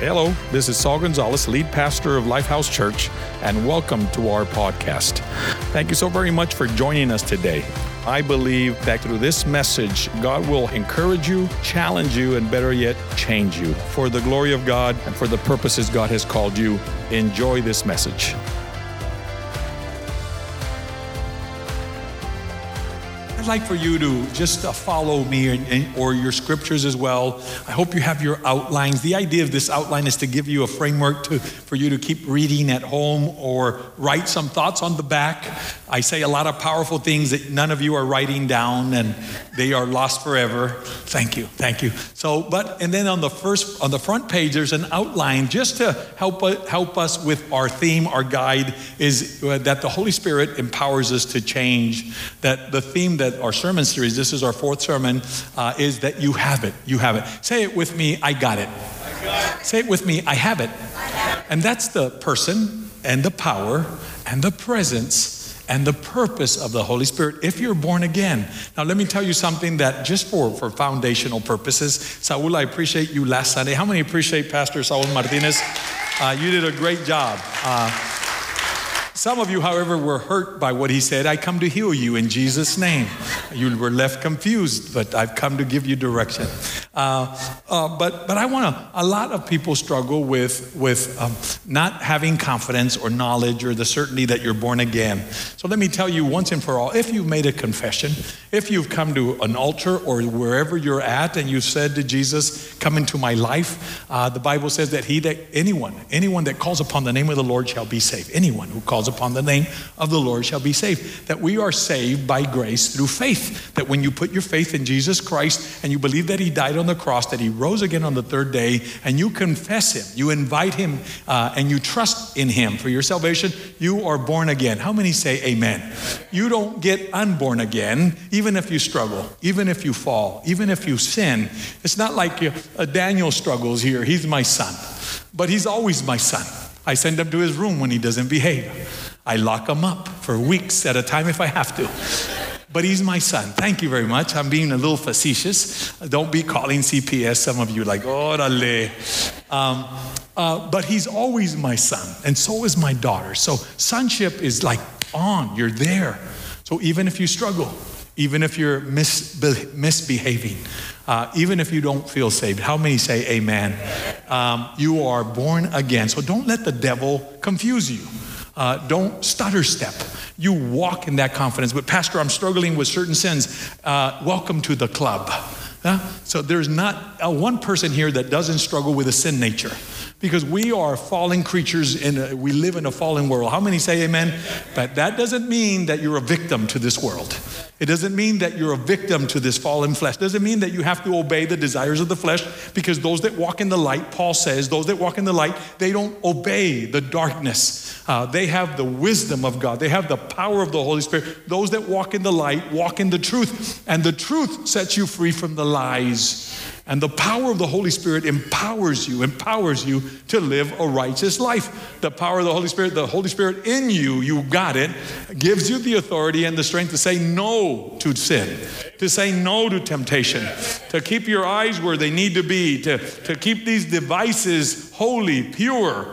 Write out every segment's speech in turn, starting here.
Hello, this is Saul Gonzalez, lead pastor of Lifehouse Church, and welcome to our podcast. Thank you so very much for joining us today. I believe that through this message, God will encourage you, challenge you, and better yet, change you for the glory of God and for the purposes God has called you. Enjoy this message. Like for you to just uh, follow me or your scriptures as well. I hope you have your outlines. The idea of this outline is to give you a framework to, for you to keep reading at home or write some thoughts on the back. I say a lot of powerful things that none of you are writing down and they are lost forever. Thank you. Thank you. So, but, and then on the first, on the front page, there's an outline just to help, help us with our theme, our guide is uh, that the Holy Spirit empowers us to change. That the theme that our sermon series, this is our fourth sermon, uh, is that you have it. You have it. Say it with me, I got it. Say it with me, I have it. I have it. And that's the person and the power and the presence and the purpose of the Holy Spirit if you're born again. Now, let me tell you something that just for, for foundational purposes, Saul, I appreciate you last Sunday. How many appreciate Pastor Saul Martinez? Uh, you did a great job. Uh, some of you, however, were hurt by what he said. I come to heal you in Jesus' name. You were left confused, but I've come to give you direction. Uh, uh, but, but I want to, a lot of people struggle with, with um, not having confidence or knowledge or the certainty that you're born again. So let me tell you once and for all if you've made a confession, if you've come to an altar or wherever you're at and you've said to Jesus, Come into my life, uh, the Bible says that he that anyone, anyone that calls upon the name of the Lord shall be saved. Anyone who calls upon the name of the Lord shall be saved. That we are saved by grace through faith. That when you put your faith in Jesus Christ and you believe that He died on the cross, that He rose again on the third day, and you confess Him, you invite Him, uh, and you trust in Him for your salvation, you are born again. How many say amen? You don't get unborn again, even if you struggle, even if you fall, even if you sin. It's not like uh, Daniel struggles here. He's my son, but he's always my son. I send him to his room when he doesn't behave. I lock him up for weeks at a time if I have to. But he's my son. Thank you very much. I'm being a little facetious. Don't be calling CPS. Some of you like, orale. Um, uh, but he's always my son, and so is my daughter. So sonship is like on. You're there. So even if you struggle, even if you're misbe- misbehaving, uh, even if you don't feel saved. How many say amen? Um, you are born again. So don't let the devil confuse you. Uh, don't stutter step. You walk in that confidence. But, Pastor, I'm struggling with certain sins. Uh, welcome to the club. So, there's not a, one person here that doesn't struggle with a sin nature because we are fallen creatures and we live in a fallen world. How many say amen? But that doesn't mean that you're a victim to this world. It doesn't mean that you're a victim to this fallen flesh. It doesn't mean that you have to obey the desires of the flesh because those that walk in the light, Paul says, those that walk in the light, they don't obey the darkness. Uh, they have the wisdom of God, they have the power of the Holy Spirit. Those that walk in the light walk in the truth, and the truth sets you free from the lies. And the power of the Holy Spirit empowers you, empowers you to live a righteous life. The power of the Holy Spirit, the Holy Spirit in you, you got it, gives you the authority and the strength to say no to sin, to say no to temptation, to keep your eyes where they need to be, to, to keep these devices holy, pure.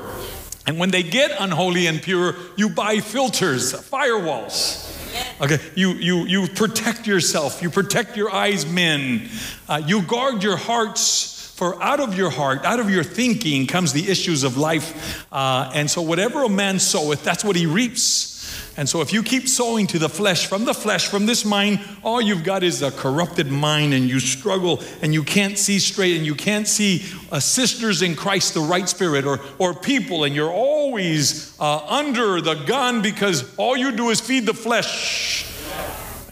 And when they get unholy and pure, you buy filters, firewalls. Okay, you, you, you protect yourself, you protect your eyes, men, uh, you guard your hearts. For out of your heart, out of your thinking comes the issues of life. Uh, and so, whatever a man soweth, that's what he reaps. And so, if you keep sowing to the flesh, from the flesh, from this mind, all you've got is a corrupted mind, and you struggle and you can't see straight, and you can't see uh, sisters in Christ, the right spirit, or, or people, and you're always uh, under the gun because all you do is feed the flesh.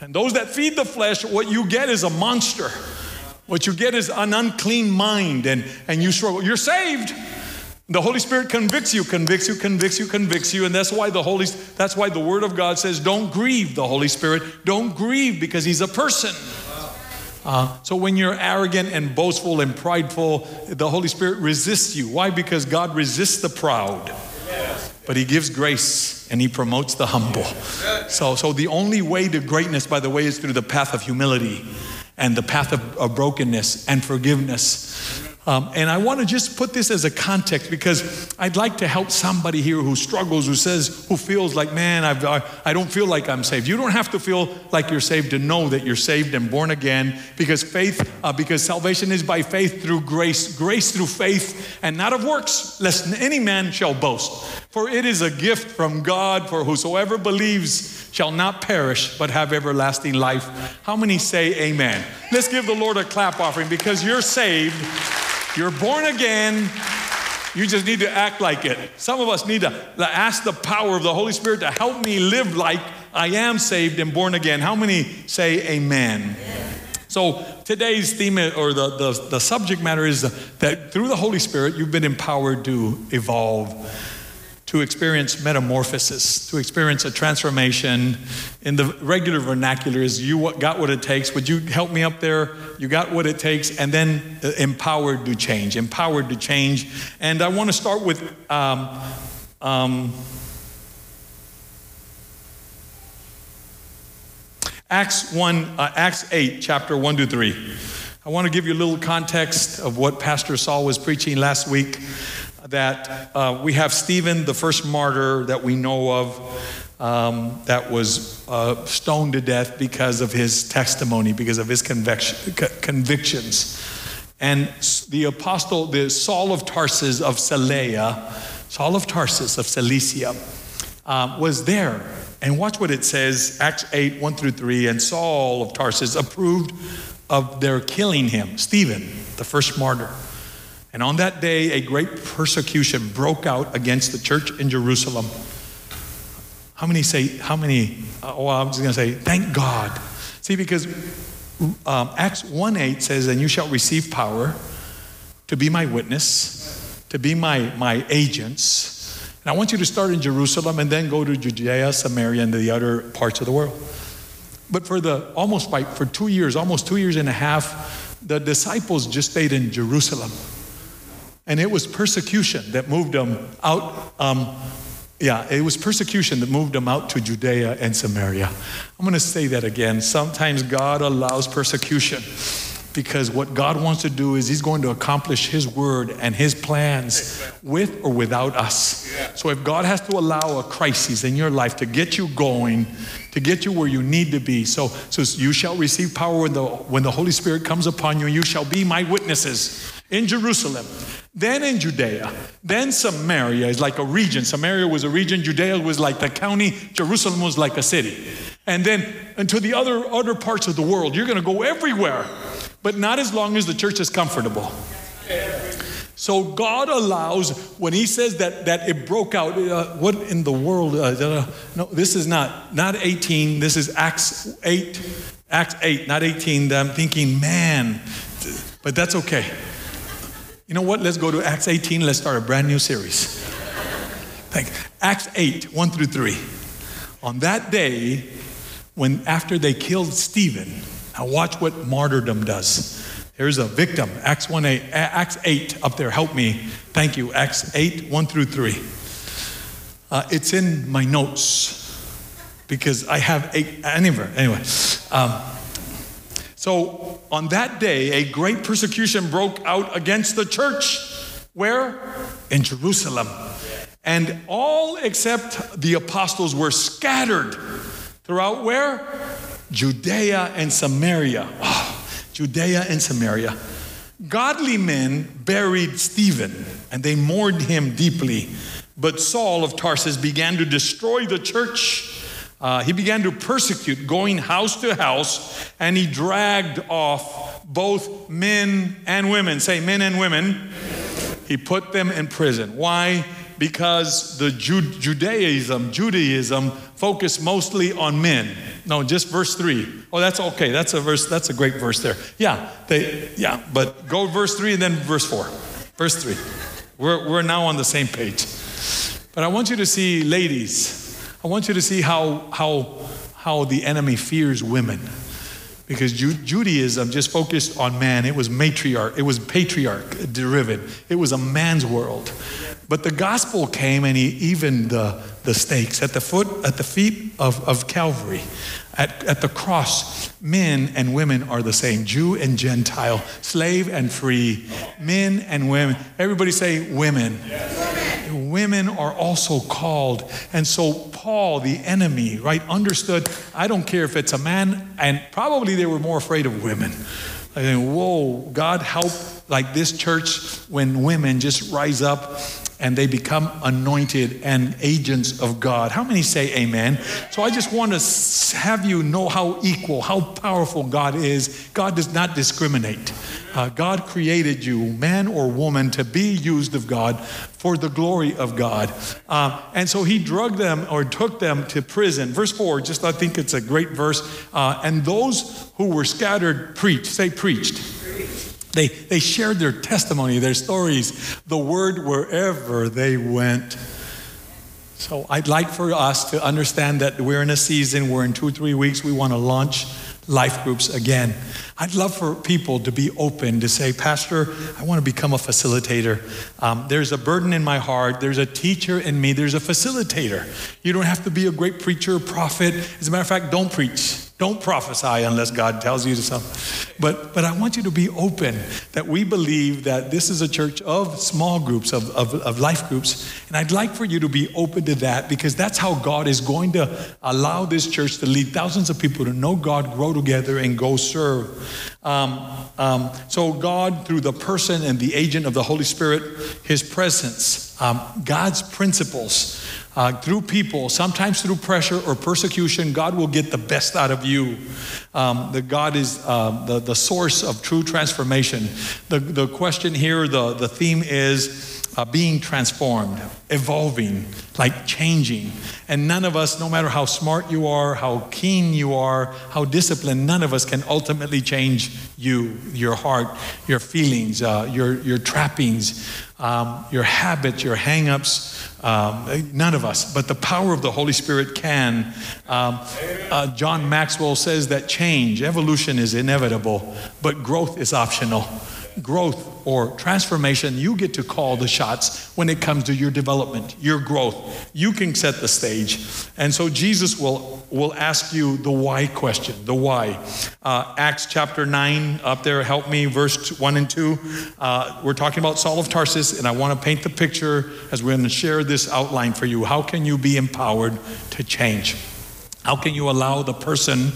And those that feed the flesh, what you get is a monster. What you get is an unclean mind, and, and you struggle. You're saved. The Holy Spirit convicts you, convicts you, convicts you, convicts you, and that's why the Holy that's why the Word of God says, "Don't grieve the Holy Spirit. Don't grieve because He's a person." Uh, so when you're arrogant and boastful and prideful, the Holy Spirit resists you. Why? Because God resists the proud, but He gives grace and He promotes the humble. So, so the only way to greatness, by the way, is through the path of humility and the path of, of brokenness and forgiveness. Um, and I want to just put this as a context because I'd like to help somebody here who struggles, who says, who feels like, man, I've, I, I don't feel like I'm saved. You don't have to feel like you're saved to know that you're saved and born again because faith, uh, because salvation is by faith through grace, grace through faith, and not of works, lest any man shall boast. For it is a gift from God, for whosoever believes shall not perish, but have everlasting life. How many say amen? Let's give the Lord a clap offering because you're saved. You're born again. You just need to act like it. Some of us need to ask the power of the Holy Spirit to help me live like I am saved and born again. How many say amen? So today's theme or the, the, the subject matter is that through the Holy Spirit, you've been empowered to evolve to experience metamorphosis, to experience a transformation. In the regular vernacular is you got what it takes. Would you help me up there? You got what it takes, and then uh, empowered to change, empowered to change. And I want to start with um, um, Acts 1, uh, Acts 8, chapter 1 to 3. I want to give you a little context of what Pastor Saul was preaching last week that uh, we have Stephen, the first martyr that we know of, um, that was uh, stoned to death because of his testimony, because of his conviction, convictions. And the apostle, the Saul of Tarsus of Seleucia, Saul of Tarsus of Cilicia, uh, was there. And watch what it says, Acts 8, 1 through 3. And Saul of Tarsus approved of their killing him, Stephen, the first martyr. And on that day, a great persecution broke out against the church in Jerusalem. How many say, how many? Uh, oh, I'm just going to say, thank God. See, because um, Acts 1 8 says, And you shall receive power to be my witness, to be my, my agents. And I want you to start in Jerusalem and then go to Judea, Samaria, and the other parts of the world. But for the almost like for two years, almost two years and a half, the disciples just stayed in Jerusalem. And it was persecution that moved them out. Um, yeah, it was persecution that moved them out to Judea and Samaria. I'm going to say that again. Sometimes God allows persecution because what God wants to do is He's going to accomplish His word and His plans with or without us. So if God has to allow a crisis in your life to get you going, to get you where you need to be, so, so you shall receive power when the, when the Holy Spirit comes upon you, and you shall be my witnesses in Jerusalem, then in Judea, then Samaria is like a region. Samaria was a region, Judea was like the county, Jerusalem was like a city. And then into the other, other parts of the world. You're going to go everywhere, but not as long as the church is comfortable. So God allows when He says that that it broke out. Uh, what in the world? Uh, no, this is not not 18. This is Acts 8, Acts 8, not 18. I'm thinking, man, but that's okay. You know what? Let's go to Acts 18. Let's start a brand new series. Thanks. Acts 8, 1 through 3. On that day, when after they killed Stephen, now watch what martyrdom does. There's a victim. Acts 1 8, Acts 8 up there. Help me. Thank you. Acts 8, 1 through 3. Uh, it's in my notes because I have eight. Anyway, anyway. Um, so on that day, a great persecution broke out against the church. Where? In Jerusalem. And all except the apostles were scattered throughout where? Judea and Samaria. Oh, Judea and Samaria. Godly men buried Stephen and they mourned him deeply. But Saul of Tarsus began to destroy the church uh, he began to persecute, going house to house, and he dragged off both men and women. Say, men and women. He put them in prison. Why? Because the Judaism, Judaism focused mostly on men. No, just verse three. Oh, that's okay. That's a verse. That's a great verse there. Yeah, they. Yeah, but go verse three and then verse four. Verse three. We're we're now on the same page. But I want you to see, ladies I want you to see how, how, how the enemy fears women. Because Ju- Judaism just focused on man. It was matriarch, it was patriarch derivative. It was a man's world. But the gospel came and he, even the, the stakes. At the foot, at the feet of, of Calvary, at, at the cross, men and women are the same Jew and Gentile, slave and free, men and women. Everybody say women. Women are also called. And so, Paul, the enemy, right, understood I don't care if it's a man, and probably they were more afraid of women. I think, whoa, God help like this church when women just rise up and they become anointed and agents of God. How many say amen? So I just want to have you know how equal, how powerful God is. God does not discriminate. Uh, God created you, man or woman, to be used of God for the glory of God. Uh, and so he drugged them or took them to prison. Verse 4, just I think it's a great verse. Uh, and those who were scattered preached. Say, preached. They, they shared their testimony, their stories, the word wherever they went. So I'd like for us to understand that we're in a season where in two, three weeks we want to launch life groups again. I'd love for people to be open to say, Pastor, I want to become a facilitator. Um, there's a burden in my heart. There's a teacher in me. There's a facilitator. You don't have to be a great preacher or prophet. As a matter of fact, don't preach. Don't prophesy unless God tells you to something. But, but I want you to be open that we believe that this is a church of small groups, of, of, of life groups. And I'd like for you to be open to that because that's how God is going to allow this church to lead thousands of people to know God, grow together, and go serve. Um, um, so, God, through the person and the agent of the Holy Spirit, His presence, um, God's principles, uh, through people, sometimes through pressure or persecution, God will get the best out of you. Um, the God is uh, the, the source of true transformation. The, the question here, the, the theme is uh, being transformed, evolving, like changing. And none of us, no matter how smart you are, how keen you are, how disciplined, none of us can ultimately change you, your heart, your feelings, uh, your, your trappings, um, your habits, your hangups. Um, none of us, but the power of the Holy Spirit can. Um, uh, John Maxwell says that change, evolution is inevitable, but growth is optional growth or transformation, you get to call the shots when it comes to your development, your growth. You can set the stage. And so Jesus will, will ask you the why question, the why. Uh, Acts chapter 9, up there, help me, verse 1 and 2. Uh, we're talking about Saul of Tarsus, and I want to paint the picture as we're going to share this outline for you. How can you be empowered to change? How can you allow the person,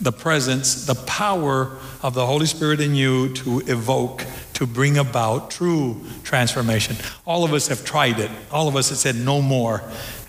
the presence, the power of the Holy Spirit in you to evoke, to bring about true transformation? All of us have tried it. All of us have said, no more.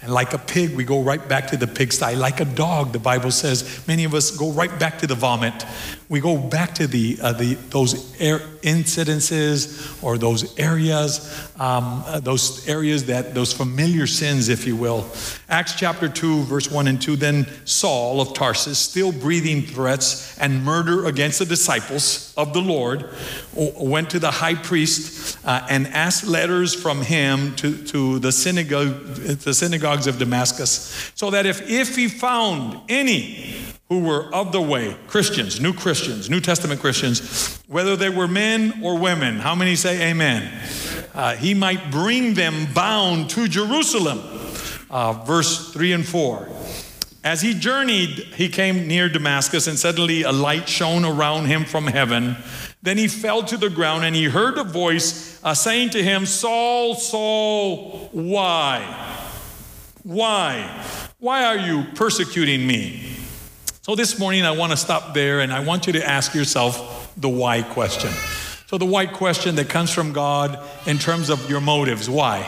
And like a pig, we go right back to the pigsty. Like a dog, the Bible says, many of us go right back to the vomit. We go back to the, uh, the those air incidences or those areas, um, uh, those areas that those familiar sins, if you will. Acts chapter two, verse one and two. Then Saul of Tarsus, still breathing threats and murder against the disciples of the Lord, went to the high priest uh, and asked letters from him to, to the synagogue, the synagogues of Damascus, so that if if he found any who were of the way, Christians, new Christians, New Testament Christians, whether they were men or women. How many say amen? Uh, he might bring them bound to Jerusalem. Uh, verse 3 and 4. As he journeyed, he came near Damascus, and suddenly a light shone around him from heaven. Then he fell to the ground, and he heard a voice uh, saying to him, Saul, Saul, why? Why? Why are you persecuting me? So this morning, I want to stop there and I want you to ask yourself the why question. So, the why question that comes from God in terms of your motives. Why?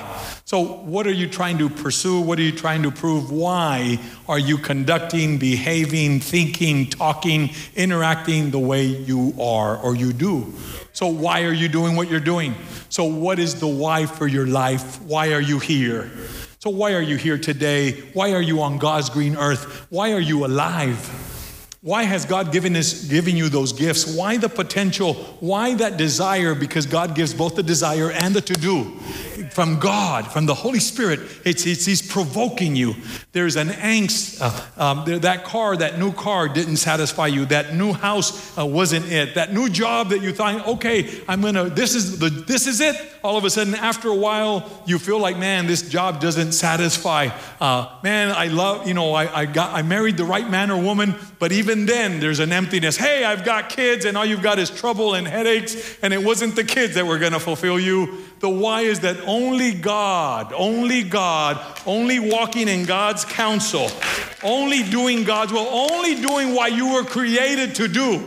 So, what are you trying to pursue? What are you trying to prove? Why are you conducting, behaving, thinking, talking, interacting the way you are or you do? So, why are you doing what you're doing? So, what is the why for your life? Why are you here? So, why are you here today? Why are you on God's green earth? Why are you alive? Why has God given us given you those gifts? Why the potential? Why that desire? Because God gives both the desire and the to do from God, from the Holy Spirit. It's, it's He's provoking you. There's an angst. Uh, um, that car, that new car, didn't satisfy you. That new house uh, wasn't it. That new job that you thought, okay, I'm gonna. This is the. This is it. All of a sudden, after a while, you feel like, man, this job doesn't satisfy. Uh, man, I love. You know, I, I got. I married the right man or woman, but even then, there's an emptiness. Hey, I've got kids, and all you've got is trouble and headaches, and it wasn't the kids that were going to fulfill you. The why is that only God, only God, only walking in God's counsel, only doing God's will, only doing what you were created to do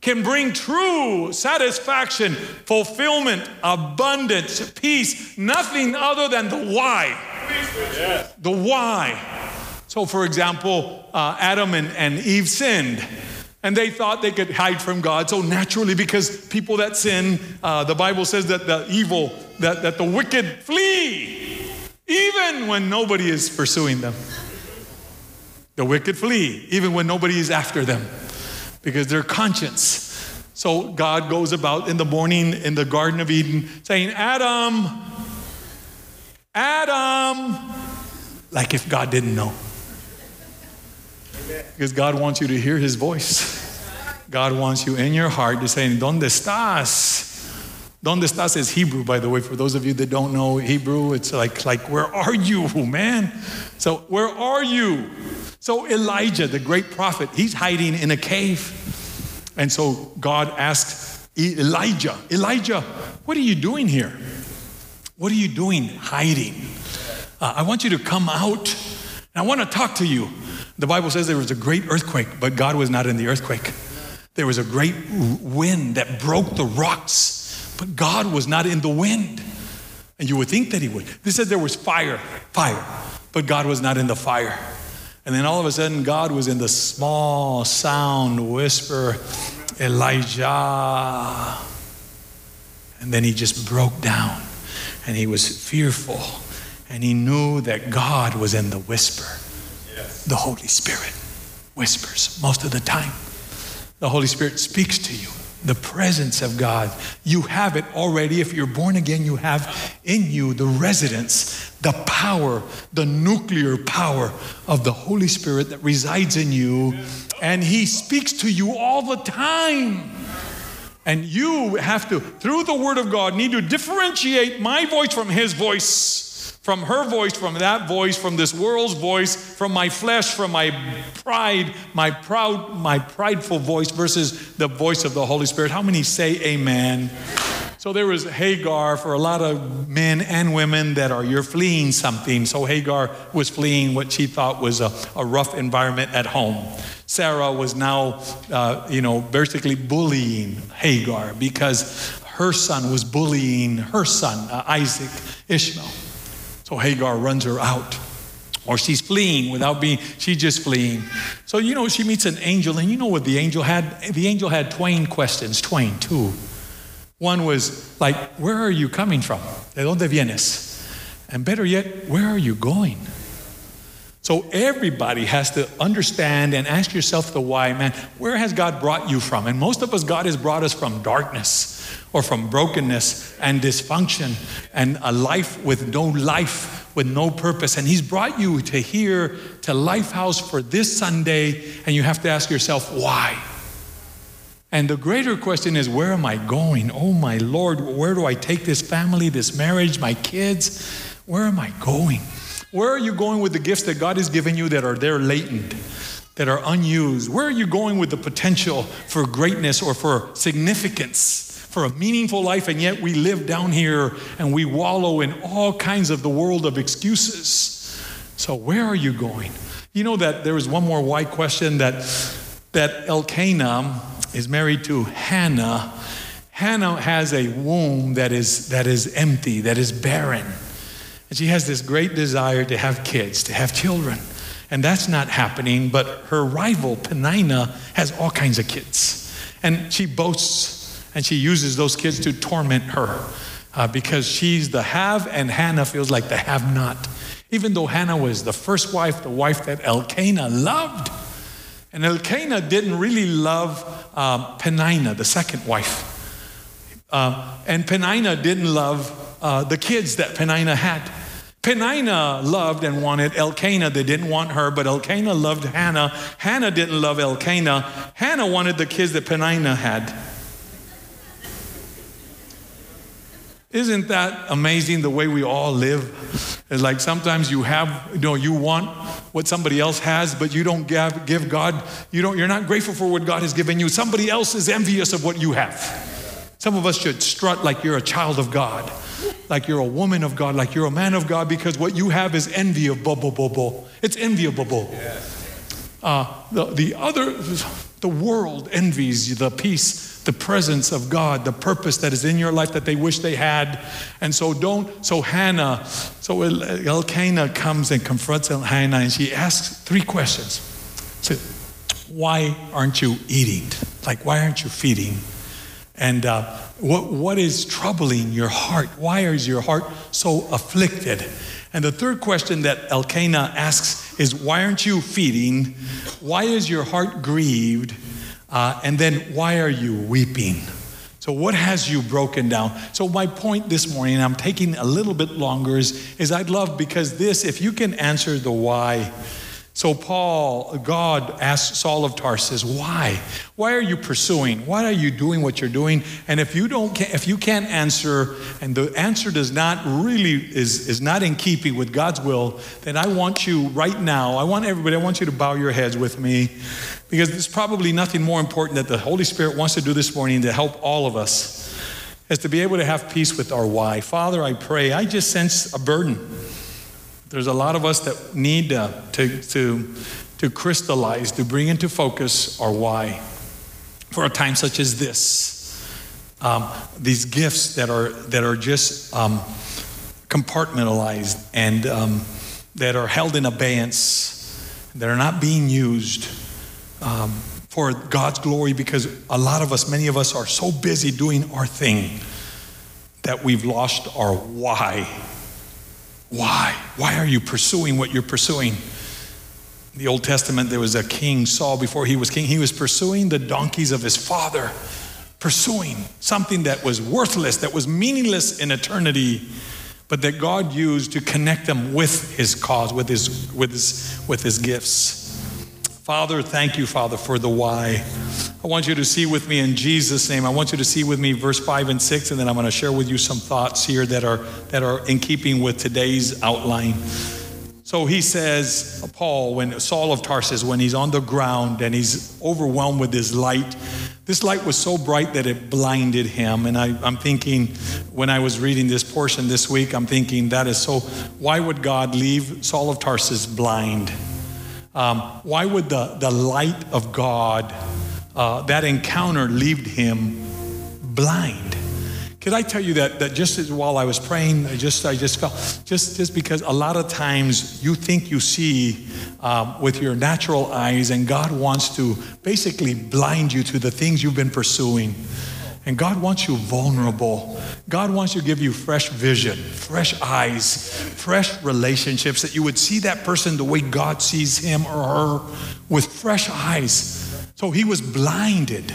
can bring true satisfaction, fulfillment, abundance, peace, nothing other than the why. The why. So, for example, uh, Adam and, and Eve sinned. And they thought they could hide from God. So naturally, because people that sin, uh, the Bible says that the evil, that, that the wicked flee, even when nobody is pursuing them. The wicked flee, even when nobody is after them, because their conscience. So God goes about in the morning in the Garden of Eden saying, Adam, Adam, like if God didn't know. Because God wants you to hear his voice. God wants you in your heart to say, ¿Dónde estás? ¿Dónde estás is Hebrew, by the way, for those of you that don't know Hebrew. It's like, like where are you, man? So, where are you? So, Elijah, the great prophet, he's hiding in a cave. And so, God asked Elijah, Elijah, what are you doing here? What are you doing hiding? Uh, I want you to come out. I want to talk to you. The Bible says there was a great earthquake, but God was not in the earthquake. There was a great wind that broke the rocks, but God was not in the wind. And you would think that He would. They said there was fire, fire, but God was not in the fire. And then all of a sudden, God was in the small sound whisper, Elijah. And then he just broke down and he was fearful and he knew that God was in the whisper. The Holy Spirit whispers most of the time. The Holy Spirit speaks to you. The presence of God. You have it already. If you're born again, you have in you the residence, the power, the nuclear power of the Holy Spirit that resides in you. And He speaks to you all the time. And you have to, through the Word of God, need to differentiate my voice from His voice from her voice, from that voice, from this world's voice, from my flesh, from my pride, my proud, my prideful voice versus the voice of the Holy Spirit. How many say amen? So there was Hagar for a lot of men and women that are you're fleeing something. So Hagar was fleeing what she thought was a, a rough environment at home. Sarah was now, uh, you know, basically bullying Hagar because her son was bullying her son, uh, Isaac, Ishmael. So Hagar runs her out. Or she's fleeing without being, she's just fleeing. So, you know, she meets an angel, and you know what the angel had? The angel had twain questions, twain, two. One was like, Where are you coming from? ¿De dónde vienes? And better yet, where are you going? So everybody has to understand and ask yourself the why, man. Where has God brought you from? And most of us, God has brought us from darkness or from brokenness and dysfunction and a life with no life, with no purpose. And He's brought you to here, to Lifehouse for this Sunday, and you have to ask yourself, why? And the greater question is, where am I going? Oh, my Lord, where do I take this family, this marriage, my kids? Where am I going? Where are you going with the gifts that God has given you that are there latent, that are unused? Where are you going with the potential for greatness or for significance? For a meaningful life, and yet we live down here and we wallow in all kinds of the world of excuses. So, where are you going? You know that there is one more why question that that Elkanah is married to Hannah. Hannah has a womb that is that is empty, that is barren. And she has this great desire to have kids, to have children. And that's not happening, but her rival, Penina, has all kinds of kids. And she boasts and she uses those kids to torment her uh, because she's the have and Hannah feels like the have not. Even though Hannah was the first wife, the wife that Elkanah loved. And Elkanah didn't really love um, Penina, the second wife. Uh, and Penina didn't love uh, the kids that Penina had. Penina loved and wanted Elkanah. They didn't want her, but Elkanah loved Hannah. Hannah didn't love Elkanah. Hannah wanted the kids that Penina had. Isn't that amazing the way we all live? It's like sometimes you have, you know, you want what somebody else has, but you don't give, give God, you don't, you're not grateful for what God has given you. Somebody else is envious of what you have. Some of us should strut like you're a child of God like you're a woman of God, like you're a man of God, because what you have is enviable. It's enviable. Uh, the, the other, the world envies the peace, the presence of God, the purpose that is in your life that they wish they had. And so don't, so Hannah, so Elkanah comes and confronts Hannah and she asks three questions. So, why aren't you eating? Like, why aren't you feeding? And uh, what, what is troubling your heart? Why is your heart so afflicted? And the third question that Elkanah asks is, Why aren't you feeding? Why is your heart grieved? Uh, and then, why are you weeping? So, what has you broken down? So, my point this morning, I'm taking a little bit longer, is, is I'd love because this, if you can answer the why, so, Paul, God asked Saul of Tarsus, why? Why are you pursuing? Why are you doing what you're doing? And if you don't, if you can't answer, and the answer does not really is, is not in keeping with God's will, then I want you right now, I want everybody, I want you to bow your heads with me, because there's probably nothing more important that the Holy Spirit wants to do this morning to help all of us, is to be able to have peace with our why. Father, I pray, I just sense a burden. There's a lot of us that need to, to, to crystallize, to bring into focus our why for a time such as this. Um, these gifts that are, that are just um, compartmentalized and um, that are held in abeyance, that are not being used um, for God's glory because a lot of us, many of us, are so busy doing our thing that we've lost our why why? Why are you pursuing what you're pursuing? In the Old Testament, there was a king, Saul, before he was king. He was pursuing the donkeys of his father, pursuing something that was worthless, that was meaningless in eternity, but that God used to connect them with his cause, with his, with his, with his gifts. Father, thank you, Father, for the why. I want you to see with me in Jesus' name. I want you to see with me verse 5 and 6, and then I'm going to share with you some thoughts here that are, that are in keeping with today's outline. So he says, Paul, when Saul of Tarsus, when he's on the ground and he's overwhelmed with this light, this light was so bright that it blinded him. And I, am thinking, when I was reading this portion this week, I'm thinking that is so, why would God leave Saul of Tarsus blind? Um, why would the, the light of God, uh, that encounter, leave him blind? Could I tell you that, that just as while I was praying, I just, I just felt, just, just because a lot of times you think you see um, with your natural eyes, and God wants to basically blind you to the things you've been pursuing. And God wants you vulnerable. God wants to give you fresh vision, fresh eyes, fresh relationships, that you would see that person the way God sees him or her with fresh eyes. So he was blinded.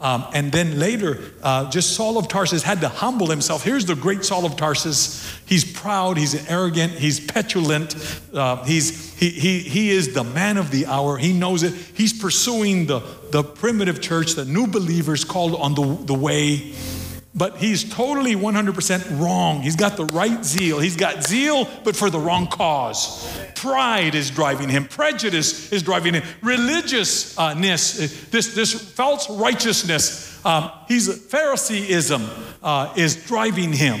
Um, and then later, uh, just Saul of Tarsus had to humble himself. Here's the great Saul of Tarsus. He's proud, he's arrogant, he's petulant, uh, he's, he, he, he is the man of the hour. He knows it. He's pursuing the, the primitive church, the new believers called on the, the way but he's totally 100% wrong. He's got the right zeal. He's got zeal, but for the wrong cause. Pride is driving him, prejudice is driving him, religiousness, this, this false righteousness, um, he's Phariseeism uh, is driving him.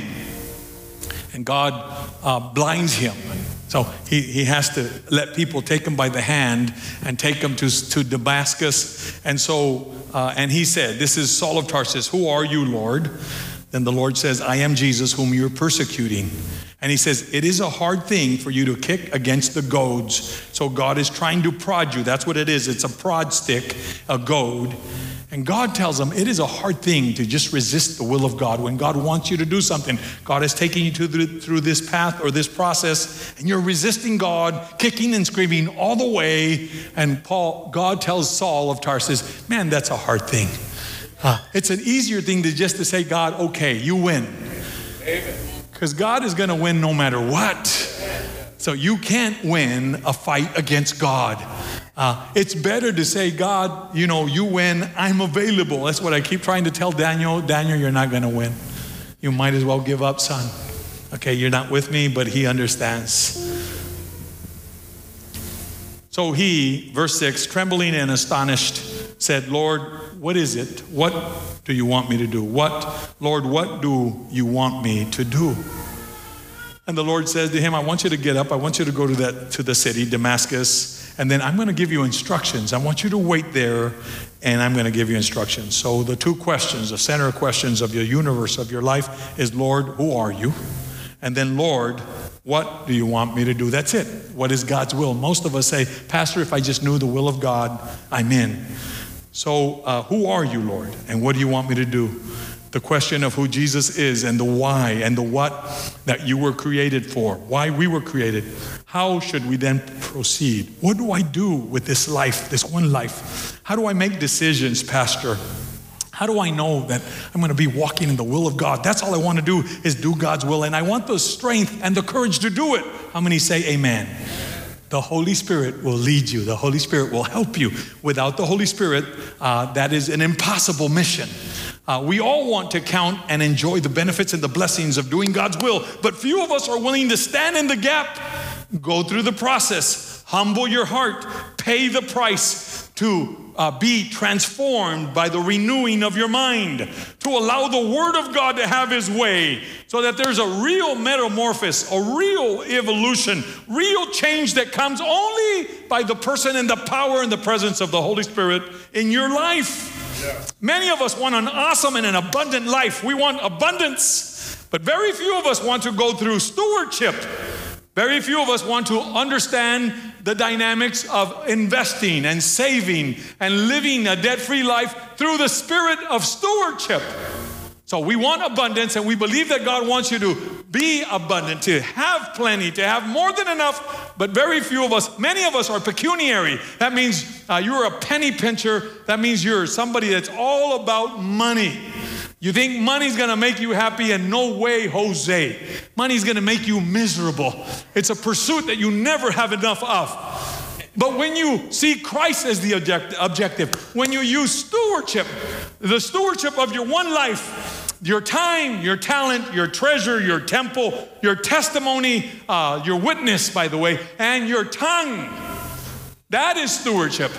And God uh, blinds him. So he, he has to let people take him by the hand and take him to, to Damascus. And so uh, and he said, This is Saul of Tarsus. Who are you, Lord? Then the Lord says, I am Jesus whom you're persecuting. And he says, It is a hard thing for you to kick against the goads. So God is trying to prod you. That's what it is. It's a prod stick, a goad. And God tells them it is a hard thing to just resist the will of God. When God wants you to do something, God is taking you the, through this path or this process, and you're resisting God, kicking and screaming all the way. And Paul, God tells Saul of Tarsus, man, that's a hard thing. Uh, it's an easier thing to just to say, God, okay, you win. Because God is going to win no matter what. So you can't win a fight against God. Uh, it's better to say, God, you know, you win, I'm available. That's what I keep trying to tell Daniel. Daniel, you're not going to win. You might as well give up, son. Okay, you're not with me, but he understands. So he, verse 6, trembling and astonished, said, Lord, what is it? What do you want me to do? What, Lord, what do you want me to do? And the Lord says to him, I want you to get up. I want you to go to that to the city, Damascus and then I'm going to give you instructions. I want you to wait there, and I'm going to give you instructions. So, the two questions, the center questions of your universe, of your life, is Lord, who are you? And then, Lord, what do you want me to do? That's it. What is God's will? Most of us say, Pastor, if I just knew the will of God, I'm in. So, uh, who are you, Lord? And what do you want me to do? the question of who Jesus is and the why and the what that you were created for, why we were created. How should we then proceed? What do I do with this life, this one life? How do I make decisions, Pastor? How do I know that I'm going to be walking in the will of God? That's all I want to do is do God's will. And I want the strength and the courage to do it. How many say amen? The Holy Spirit will lead you. The Holy Spirit will help you. Without the Holy Spirit, uh, that is an impossible mission. Uh, we all want to count and enjoy the benefits and the blessings of doing God's will, but few of us are willing to stand in the gap, go through the process, humble your heart, pay the price to uh, be transformed by the renewing of your mind, to allow the Word of God to have His way, so that there's a real metamorphosis, a real evolution, real change that comes only by the person and the power and the presence of the Holy Spirit in your life. Many of us want an awesome and an abundant life. We want abundance, but very few of us want to go through stewardship. Very few of us want to understand the dynamics of investing and saving and living a debt free life through the spirit of stewardship. So we want abundance and we believe that God wants you to be abundant, to have plenty, to have more than enough. But very few of us, many of us are pecuniary. That means uh, you're a penny pincher. That means you're somebody that's all about money. You think money's gonna make you happy, and no way, Jose. Money's gonna make you miserable. It's a pursuit that you never have enough of. But when you see Christ as the objective, when you use stewardship, the stewardship of your one life, your time, your talent, your treasure, your temple, your testimony, uh, your witness, by the way, and your tongue. That is stewardship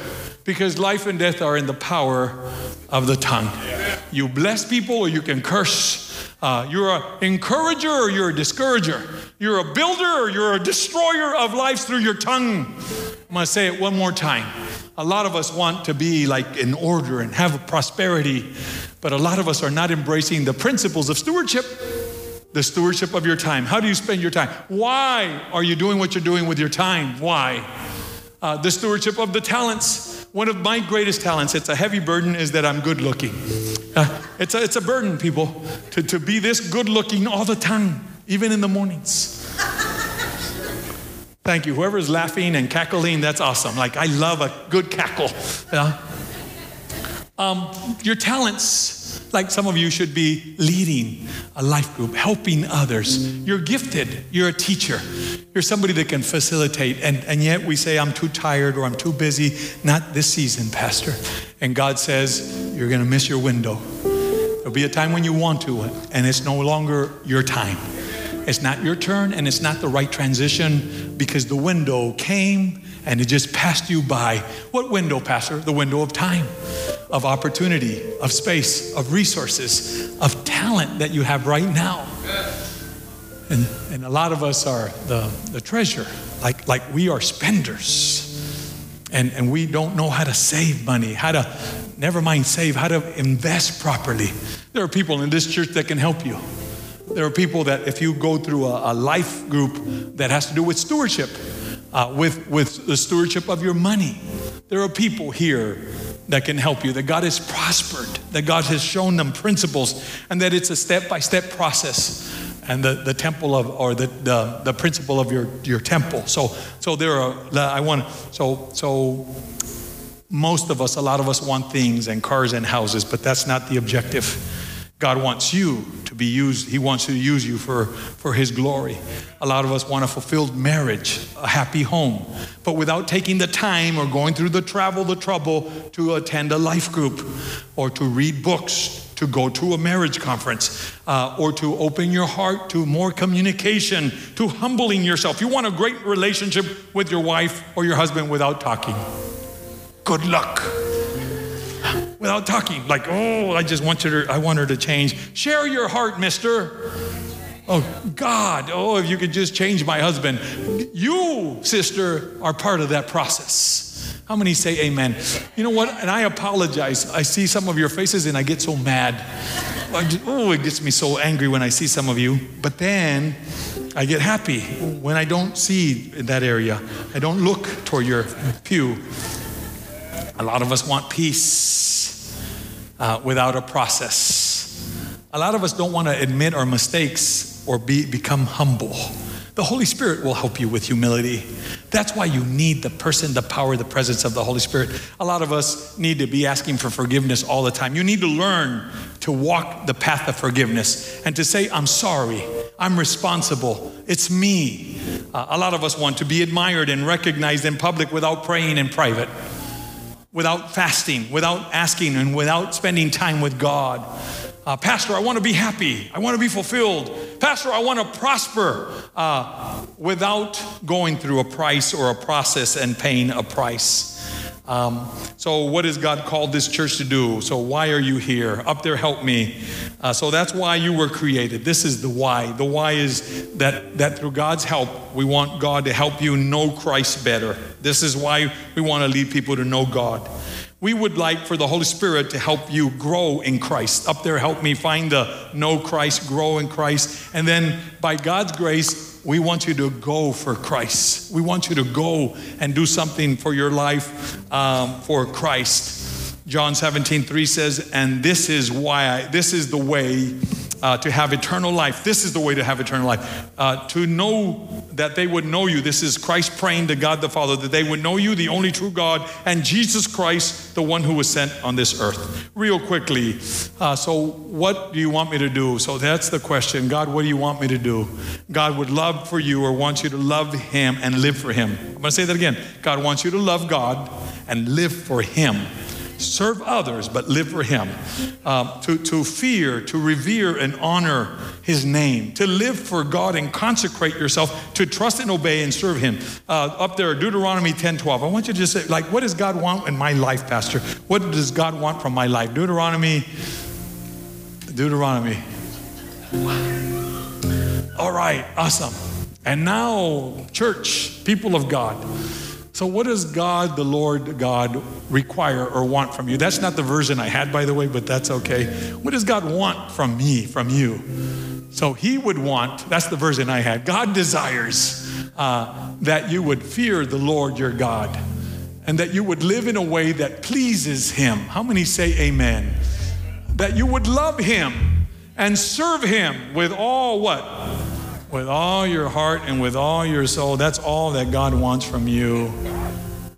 because life and death are in the power of the tongue. You bless people or you can curse. Uh, you're an encourager or you're a discourager. You're a builder or you're a destroyer of lives through your tongue. I'm going to say it one more time. A lot of us want to be like in order and have prosperity, but a lot of us are not embracing the principles of stewardship. The stewardship of your time. How do you spend your time? Why are you doing what you're doing with your time? Why? Uh, the stewardship of the talents. One of my greatest talents, it's a heavy burden, is that I'm good looking. Uh, it's, a, it's a burden, people, to, to be this good looking all the time, even in the mornings. Thank you. Whoever's laughing and cackling, that's awesome. Like, I love a good cackle. Yeah? Um, your talents, like some of you should be leading a life group, helping others. You're gifted. You're a teacher. You're somebody that can facilitate. And, and yet we say, I'm too tired or I'm too busy. Not this season, Pastor. And God says, You're going to miss your window. There'll be a time when you want to, and it's no longer your time. It's not your turn, and it's not the right transition because the window came and it just passed you by. What window, Pastor? The window of time, of opportunity, of space, of resources, of talent that you have right now. And, and a lot of us are the, the treasure, like, like we are spenders. And, and we don't know how to save money, how to, never mind save, how to invest properly. There are people in this church that can help you. There are people that, if you go through a, a life group that has to do with stewardship, uh, with, with the stewardship of your money, there are people here that can help you, that God has prospered, that God has shown them principles, and that it's a step by step process. And the, the temple of, or the, the, the principle of your, your temple. So, so there are, I want, so, so most of us, a lot of us want things and cars and houses, but that's not the objective. God wants you to be used, He wants to use you for, for His glory. A lot of us want a fulfilled marriage, a happy home, but without taking the time or going through the travel, the trouble to attend a life group or to read books, to go to a marriage conference, uh, or to open your heart to more communication, to humbling yourself. You want a great relationship with your wife or your husband without talking. Good luck without talking. Like, oh, I just want her to, I want her to change. Share your heart, mister. Oh, God, oh, if you could just change my husband. You, sister, are part of that process. How many say amen? You know what? And I apologize. I see some of your faces and I get so mad. Just, oh, it gets me so angry when I see some of you. But then I get happy when I don't see that area. I don't look toward your pew. A lot of us want peace uh, without a process. A lot of us don't want to admit our mistakes or be, become humble. The Holy Spirit will help you with humility. That's why you need the person, the power, the presence of the Holy Spirit. A lot of us need to be asking for forgiveness all the time. You need to learn to walk the path of forgiveness and to say, I'm sorry, I'm responsible, it's me. Uh, a lot of us want to be admired and recognized in public without praying in private without fasting, without asking, and without spending time with God. Uh, Pastor, I want to be happy. I want to be fulfilled. Pastor, I want to prosper uh, without going through a price or a process and paying a price. Um, so, what has God called this church to do? So, why are you here? Up there, help me. Uh, so, that's why you were created. This is the why. The why is that, that through God's help, we want God to help you know Christ better. This is why we want to lead people to know God. We would like for the Holy Spirit to help you grow in Christ. Up there, help me find the know Christ, grow in Christ. And then, by God's grace, we want you to go for Christ. We want you to go and do something for your life um, for Christ. John 17, 3 says, and this is why, I, this is the way uh, to have eternal life. This is the way to have eternal life. Uh, to know that they would know you. This is Christ praying to God the Father that they would know you, the only true God, and Jesus Christ, the one who was sent on this earth. Real quickly, uh, so what do you want me to do? So that's the question. God, what do you want me to do? God would love for you or wants you to love Him and live for Him. I'm going to say that again. God wants you to love God and live for Him serve others, but live for Him. Um, to, to fear, to revere, and honor His name. To live for God and consecrate yourself. To trust and obey and serve Him. Uh, up there, Deuteronomy 10 12. I want you to just say, like, what does God want in my life, Pastor? What does God want from my life? Deuteronomy. Deuteronomy. All right, awesome. And now, church, people of God. So, what does God, the Lord God, require or want from you? That's not the version I had, by the way, but that's okay. What does God want from me, from you? So, He would want, that's the version I had. God desires uh, that you would fear the Lord your God and that you would live in a way that pleases Him. How many say amen? That you would love Him and serve Him with all what? With all your heart and with all your soul. That's all that God wants from you.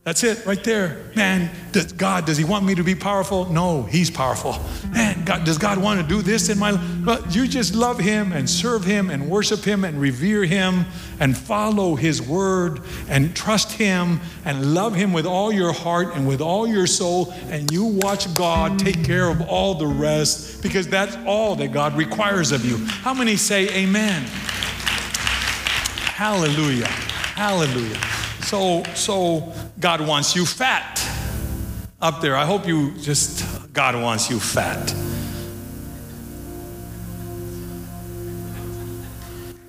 That's it right there. Man, does God, does He want me to be powerful? No, He's powerful. Man, God, does God want to do this in my life? But you just love Him and serve Him and worship Him and revere Him and follow His word and trust Him and love Him with all your heart and with all your soul. And you watch God take care of all the rest because that's all that God requires of you. How many say amen? Hallelujah. Hallelujah. So, so God wants you fat up there. I hope you just, God wants you fat.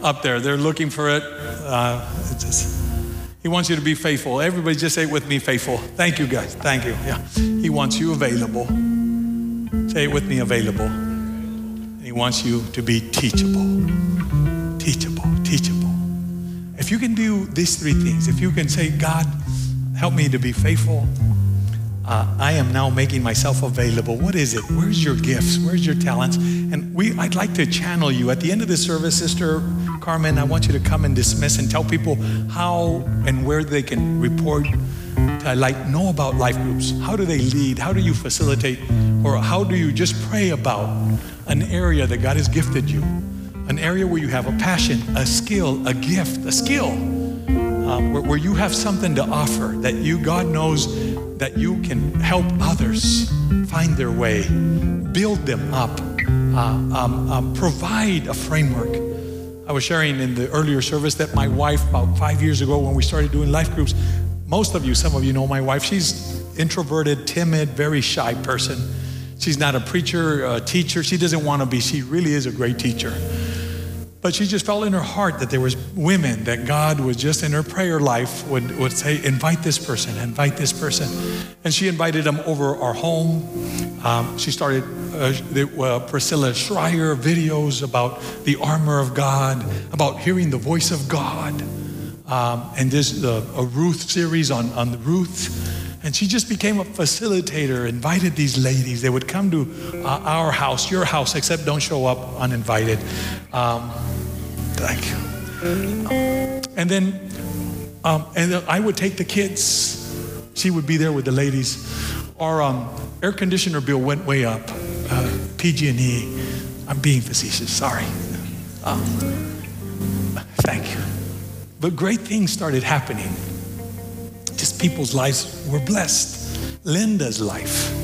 Up there, they're looking for it. Uh, just, he wants you to be faithful. Everybody just say it with me, faithful. Thank you, guys. Thank you. Yeah. He wants you available. Say it with me, available. He wants you to be teachable. Teachable, teachable. If you can do these three things, if you can say, God, help me to be faithful, uh, I am now making myself available. What is it? Where's your gifts? Where's your talents? And we, I'd like to channel you. At the end of the service, Sister Carmen, I want you to come and dismiss and tell people how and where they can report to like know about life groups. How do they lead? How do you facilitate? Or how do you just pray about an area that God has gifted you? An area where you have a passion, a skill, a gift, a skill, uh, where, where you have something to offer that you, God knows that you can help others find their way, build them up, uh, um, um, provide a framework. I was sharing in the earlier service that my wife, about five years ago, when we started doing life groups, most of you, some of you know my wife. She's introverted, timid, very shy person. She's not a preacher, a teacher. She doesn't want to be. She really is a great teacher. But she just felt in her heart that there was women that God was just in her prayer life would, would say, invite this person, invite this person. And she invited them over our home. Um, she started uh, the, uh, Priscilla Shirer videos about the armor of God, about hearing the voice of God. Um, and this a Ruth series on, on the Ruth. And she just became a facilitator, invited these ladies. They would come to uh, our house, your house, except don't show up uninvited. Um, thank you. And then, um, and I would take the kids. She would be there with the ladies. Our um, air conditioner bill went way up. Uh, PG&E. I'm being facetious. Sorry. Um, thank you. But great things started happening. People's lives were blessed. Linda's life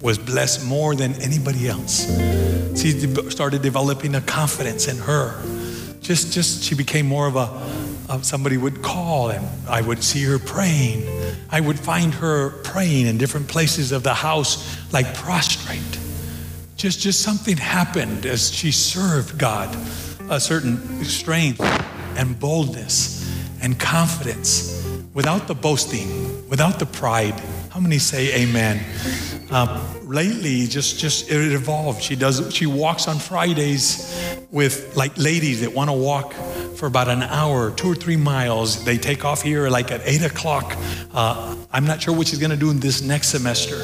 was blessed more than anybody else. She started developing a confidence in her. Just, just she became more of a, of somebody would call and I would see her praying. I would find her praying in different places of the house, like prostrate. Just, just something happened as she served God, a certain strength and boldness and confidence without the boasting, without the pride. How many say amen? Um, lately, just just it evolved. She does. She walks on Fridays with like ladies that want to walk for about an hour, two or three miles. They take off here like at eight o'clock. Uh, I'm not sure what she's going to do in this next semester,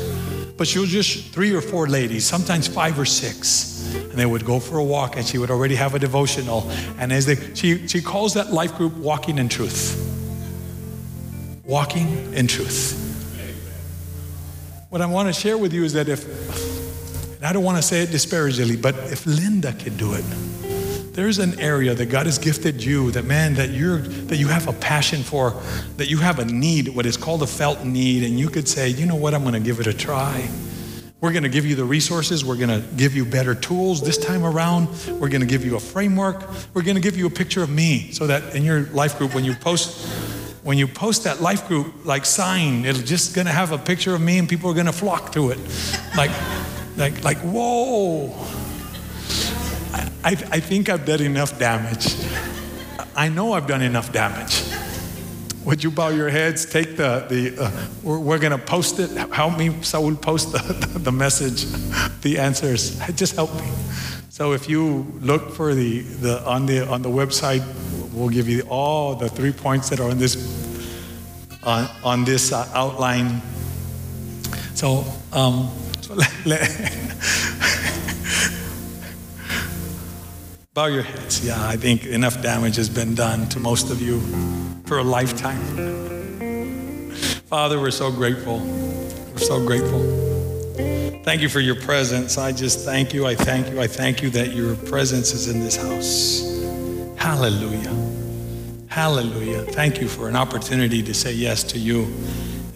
but she'll just three or four ladies, sometimes five or six and they would go for a walk and she would already have a devotional and as they she she calls that life group walking in truth walking in truth what i want to share with you is that if and i don't want to say it disparagingly but if linda could do it there's an area that god has gifted you that man that you're that you have a passion for that you have a need what is called a felt need and you could say you know what i'm going to give it a try we're going to give you the resources. We're going to give you better tools this time around. We're going to give you a framework. We're going to give you a picture of me so that in your life group, when you post, when you post that life group like sign, it's just to have a picture of me and people are to flock to it. Like, like, like, whoa. I, I think I've done enough damage. I know I've done enough damage. Would you bow your heads? Take the, the uh, we're, we're going to post it. Help me, Saul, post the, the, the message, the answers. Just help me. So if you look for the, the, on, the, on the website, we'll give you all the three points that are on this, on, on this uh, outline. So, um, so let, let bow your heads. Yeah, I think enough damage has been done to most of you for a lifetime. Father, we're so grateful. We're so grateful. Thank you for your presence. I just thank you. I thank you. I thank you that your presence is in this house. Hallelujah. Hallelujah. Thank you for an opportunity to say yes to you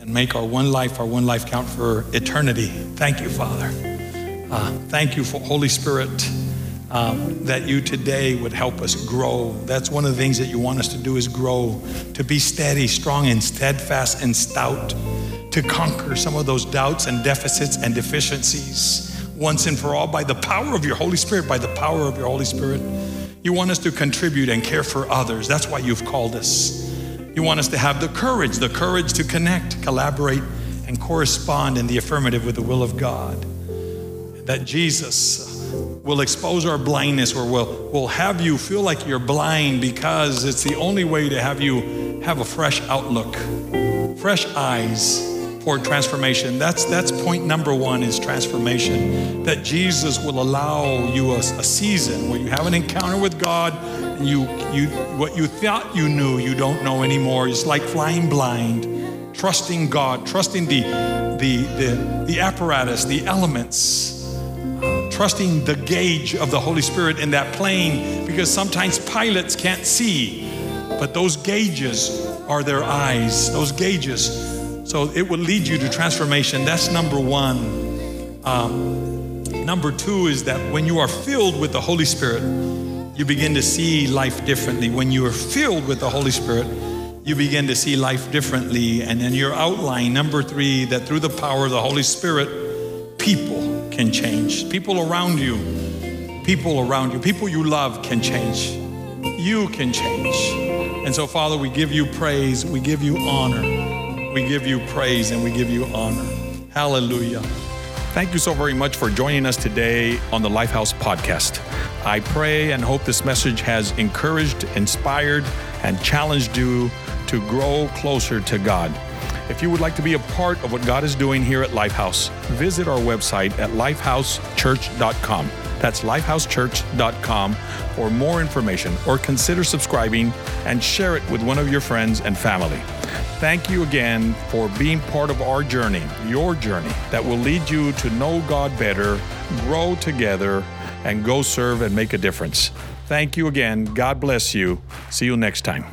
and make our one life, our one life count for eternity. Thank you, Father. Uh, thank you for Holy Spirit um, that you today would help us grow. That's one of the things that you want us to do is grow, to be steady, strong, and steadfast and stout, to conquer some of those doubts and deficits and deficiencies once and for all by the power of your Holy Spirit, by the power of your Holy Spirit. You want us to contribute and care for others. That's why you've called us. You want us to have the courage, the courage to connect, collaborate, and correspond in the affirmative with the will of God. That Jesus will expose our blindness or will, will have you feel like you're blind because it's the only way to have you have a fresh outlook, fresh eyes for transformation. That's, that's point number one is transformation. That Jesus will allow you a, a season where you have an encounter with God and you, you, what you thought you knew, you don't know anymore. It's like flying blind, trusting God, trusting the, the, the, the apparatus, the elements trusting the gauge of the Holy Spirit in that plane because sometimes pilots can't see, but those gauges are their eyes, those gauges. So it will lead you to transformation. That's number one. Um, number two is that when you are filled with the Holy Spirit, you begin to see life differently. When you are filled with the Holy Spirit, you begin to see life differently. And then your outline, number three, that through the power of the Holy Spirit, people can change. People around you, people around you, people you love can change. You can change. And so, Father, we give you praise, we give you honor, we give you praise, and we give you honor. Hallelujah. Thank you so very much for joining us today on the Lifehouse podcast. I pray and hope this message has encouraged, inspired, and challenged you to grow closer to God. If you would like to be a part of what God is doing here at Lifehouse, visit our website at lifehousechurch.com. That's lifehousechurch.com for more information or consider subscribing and share it with one of your friends and family. Thank you again for being part of our journey, your journey, that will lead you to know God better, grow together, and go serve and make a difference. Thank you again. God bless you. See you next time.